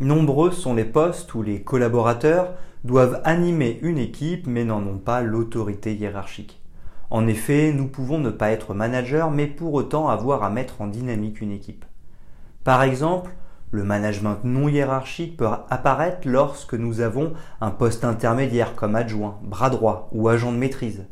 Nombreux sont les postes où les collaborateurs doivent animer une équipe mais n'en ont pas l'autorité hiérarchique. En effet, nous pouvons ne pas être manager mais pour autant avoir à mettre en dynamique une équipe. Par exemple, le management non hiérarchique peut apparaître lorsque nous avons un poste intermédiaire comme adjoint, bras droit ou agent de maîtrise.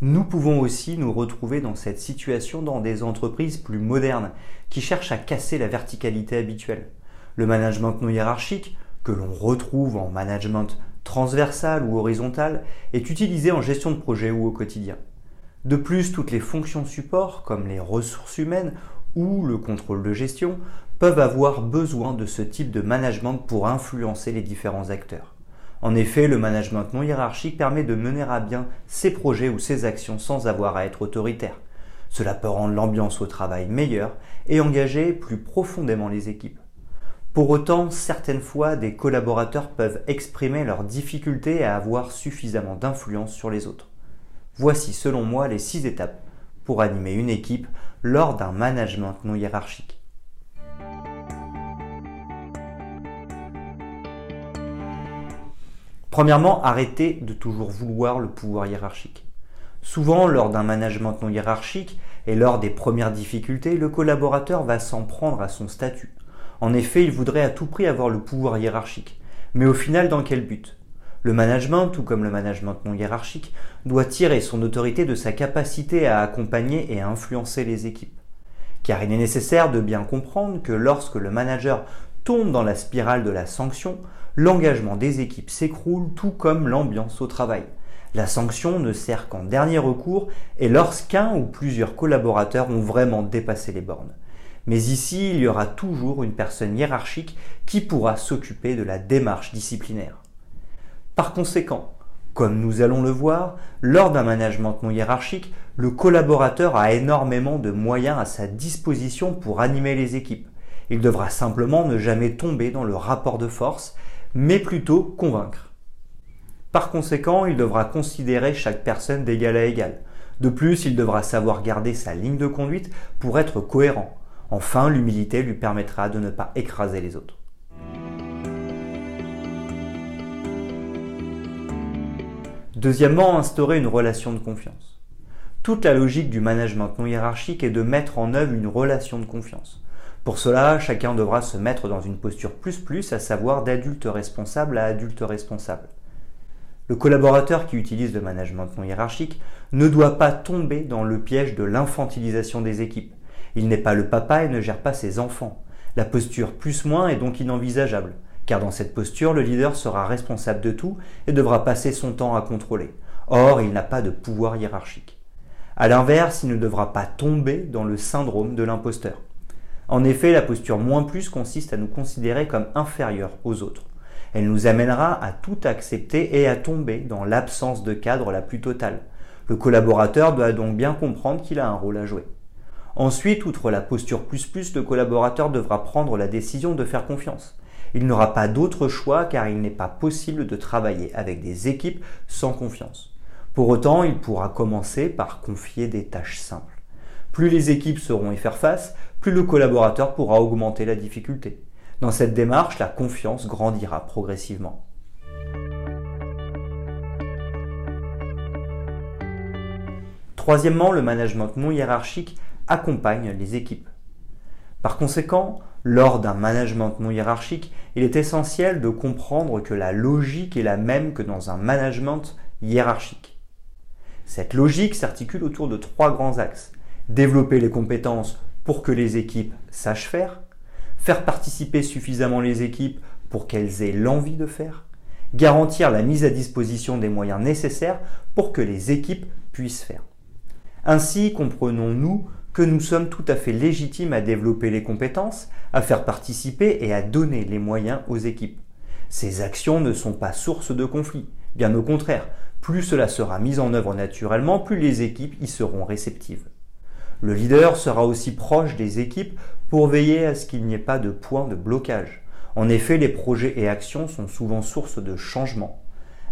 Nous pouvons aussi nous retrouver dans cette situation dans des entreprises plus modernes qui cherchent à casser la verticalité habituelle. Le management non hiérarchique, que l'on retrouve en management transversal ou horizontal, est utilisé en gestion de projet ou au quotidien. De plus, toutes les fonctions support, comme les ressources humaines ou le contrôle de gestion, peuvent avoir besoin de ce type de management pour influencer les différents acteurs. En effet, le management non hiérarchique permet de mener à bien ses projets ou ses actions sans avoir à être autoritaire. Cela peut rendre l'ambiance au travail meilleure et engager plus profondément les équipes. Pour autant, certaines fois, des collaborateurs peuvent exprimer leurs difficultés à avoir suffisamment d'influence sur les autres. Voici selon moi les six étapes pour animer une équipe lors d'un management non hiérarchique. Premièrement, arrêtez de toujours vouloir le pouvoir hiérarchique. Souvent, lors d'un management non hiérarchique et lors des premières difficultés, le collaborateur va s'en prendre à son statut en effet, il voudrait à tout prix avoir le pouvoir hiérarchique. Mais au final, dans quel but? Le management, tout comme le management non hiérarchique, doit tirer son autorité de sa capacité à accompagner et à influencer les équipes. Car il est nécessaire de bien comprendre que lorsque le manager tombe dans la spirale de la sanction, l'engagement des équipes s'écroule tout comme l'ambiance au travail. La sanction ne sert qu'en dernier recours et lorsqu'un ou plusieurs collaborateurs ont vraiment dépassé les bornes. Mais ici, il y aura toujours une personne hiérarchique qui pourra s'occuper de la démarche disciplinaire. Par conséquent, comme nous allons le voir, lors d'un management non hiérarchique, le collaborateur a énormément de moyens à sa disposition pour animer les équipes. Il devra simplement ne jamais tomber dans le rapport de force, mais plutôt convaincre. Par conséquent, il devra considérer chaque personne d'égal à égal. De plus, il devra savoir garder sa ligne de conduite pour être cohérent. Enfin, l'humilité lui permettra de ne pas écraser les autres. Deuxièmement, instaurer une relation de confiance. Toute la logique du management non hiérarchique est de mettre en œuvre une relation de confiance. Pour cela, chacun devra se mettre dans une posture plus plus, à savoir d'adulte responsable à adulte responsable. Le collaborateur qui utilise le management non hiérarchique ne doit pas tomber dans le piège de l'infantilisation des équipes. Il n'est pas le papa et ne gère pas ses enfants. La posture plus-moins est donc inenvisageable, car dans cette posture, le leader sera responsable de tout et devra passer son temps à contrôler. Or, il n'a pas de pouvoir hiérarchique. A l'inverse, il ne devra pas tomber dans le syndrome de l'imposteur. En effet, la posture moins plus consiste à nous considérer comme inférieurs aux autres. Elle nous amènera à tout accepter et à tomber dans l'absence de cadre la plus totale. Le collaborateur doit donc bien comprendre qu'il a un rôle à jouer. Ensuite, outre la posture le collaborateur devra prendre la décision de faire confiance. Il n'aura pas d'autre choix car il n'est pas possible de travailler avec des équipes sans confiance. Pour autant, il pourra commencer par confier des tâches simples. Plus les équipes sauront y faire face, plus le collaborateur pourra augmenter la difficulté. Dans cette démarche, la confiance grandira progressivement. Troisièmement, le management non hiérarchique accompagne les équipes. Par conséquent, lors d'un management non hiérarchique, il est essentiel de comprendre que la logique est la même que dans un management hiérarchique. Cette logique s'articule autour de trois grands axes. Développer les compétences pour que les équipes sachent faire, faire participer suffisamment les équipes pour qu'elles aient l'envie de faire, garantir la mise à disposition des moyens nécessaires pour que les équipes puissent faire. Ainsi comprenons-nous que nous sommes tout à fait légitimes à développer les compétences, à faire participer et à donner les moyens aux équipes. Ces actions ne sont pas source de conflits. Bien au contraire, plus cela sera mis en œuvre naturellement, plus les équipes y seront réceptives. Le leader sera aussi proche des équipes pour veiller à ce qu'il n'y ait pas de point de blocage. En effet, les projets et actions sont souvent source de changements.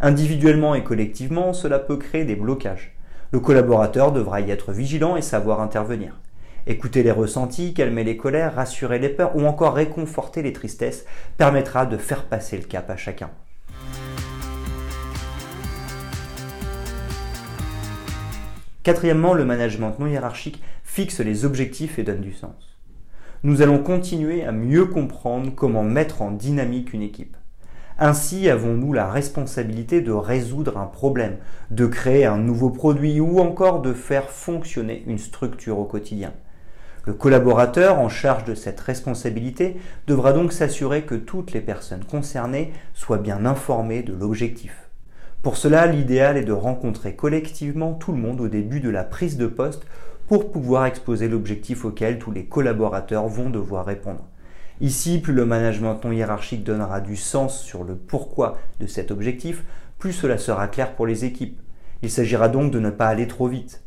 Individuellement et collectivement, cela peut créer des blocages. Le collaborateur devra y être vigilant et savoir intervenir. Écouter les ressentis, calmer les colères, rassurer les peurs ou encore réconforter les tristesses permettra de faire passer le cap à chacun. Quatrièmement, le management non hiérarchique fixe les objectifs et donne du sens. Nous allons continuer à mieux comprendre comment mettre en dynamique une équipe. Ainsi avons-nous la responsabilité de résoudre un problème, de créer un nouveau produit ou encore de faire fonctionner une structure au quotidien. Le collaborateur en charge de cette responsabilité devra donc s'assurer que toutes les personnes concernées soient bien informées de l'objectif. Pour cela, l'idéal est de rencontrer collectivement tout le monde au début de la prise de poste pour pouvoir exposer l'objectif auquel tous les collaborateurs vont devoir répondre. Ici, plus le management non hiérarchique donnera du sens sur le pourquoi de cet objectif, plus cela sera clair pour les équipes. Il s'agira donc de ne pas aller trop vite.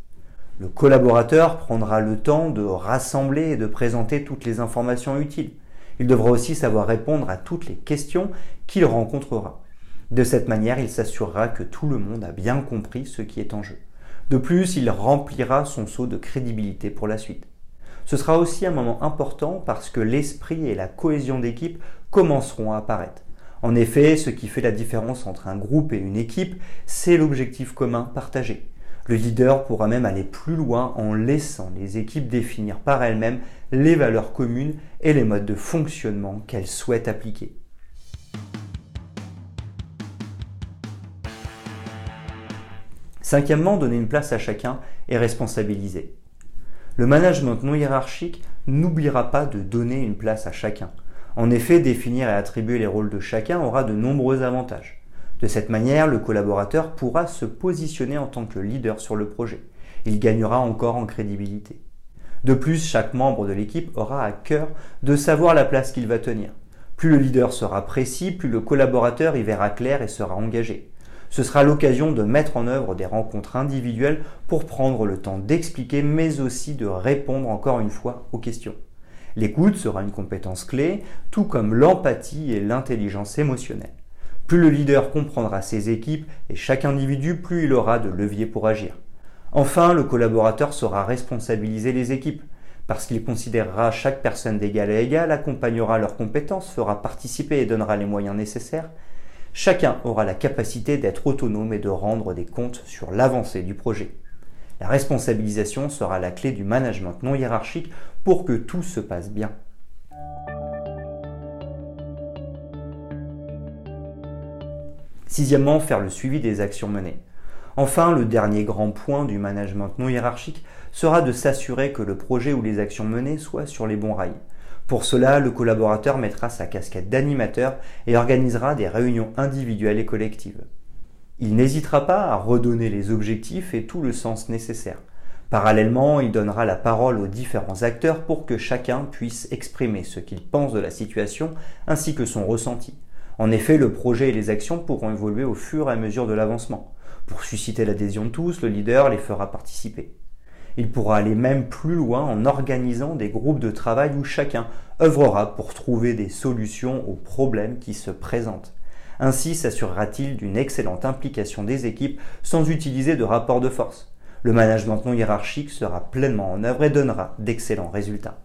Le collaborateur prendra le temps de rassembler et de présenter toutes les informations utiles. Il devra aussi savoir répondre à toutes les questions qu'il rencontrera. De cette manière, il s'assurera que tout le monde a bien compris ce qui est en jeu. De plus, il remplira son saut de crédibilité pour la suite. Ce sera aussi un moment important parce que l'esprit et la cohésion d'équipe commenceront à apparaître. En effet, ce qui fait la différence entre un groupe et une équipe, c'est l'objectif commun partagé. Le leader pourra même aller plus loin en laissant les équipes définir par elles-mêmes les valeurs communes et les modes de fonctionnement qu'elles souhaitent appliquer. Cinquièmement, donner une place à chacun et responsabiliser. Le management non hiérarchique n'oubliera pas de donner une place à chacun. En effet, définir et attribuer les rôles de chacun aura de nombreux avantages. De cette manière, le collaborateur pourra se positionner en tant que leader sur le projet. Il gagnera encore en crédibilité. De plus, chaque membre de l'équipe aura à cœur de savoir la place qu'il va tenir. Plus le leader sera précis, plus le collaborateur y verra clair et sera engagé. Ce sera l'occasion de mettre en œuvre des rencontres individuelles pour prendre le temps d'expliquer mais aussi de répondre encore une fois aux questions. L'écoute sera une compétence clé, tout comme l'empathie et l'intelligence émotionnelle. Plus le leader comprendra ses équipes et chaque individu, plus il aura de leviers pour agir. Enfin, le collaborateur saura responsabiliser les équipes, parce qu'il considérera chaque personne d'égal à égal, accompagnera leurs compétences, fera participer et donnera les moyens nécessaires. Chacun aura la capacité d'être autonome et de rendre des comptes sur l'avancée du projet. La responsabilisation sera la clé du management non hiérarchique pour que tout se passe bien. Sixièmement, faire le suivi des actions menées. Enfin, le dernier grand point du management non hiérarchique sera de s'assurer que le projet ou les actions menées soient sur les bons rails. Pour cela, le collaborateur mettra sa casquette d'animateur et organisera des réunions individuelles et collectives. Il n'hésitera pas à redonner les objectifs et tout le sens nécessaire. Parallèlement, il donnera la parole aux différents acteurs pour que chacun puisse exprimer ce qu'il pense de la situation ainsi que son ressenti. En effet, le projet et les actions pourront évoluer au fur et à mesure de l'avancement. Pour susciter l'adhésion de tous, le leader les fera participer. Il pourra aller même plus loin en organisant des groupes de travail où chacun œuvrera pour trouver des solutions aux problèmes qui se présentent. Ainsi s'assurera-t-il d'une excellente implication des équipes sans utiliser de rapport de force. Le management non hiérarchique sera pleinement en œuvre et donnera d'excellents résultats.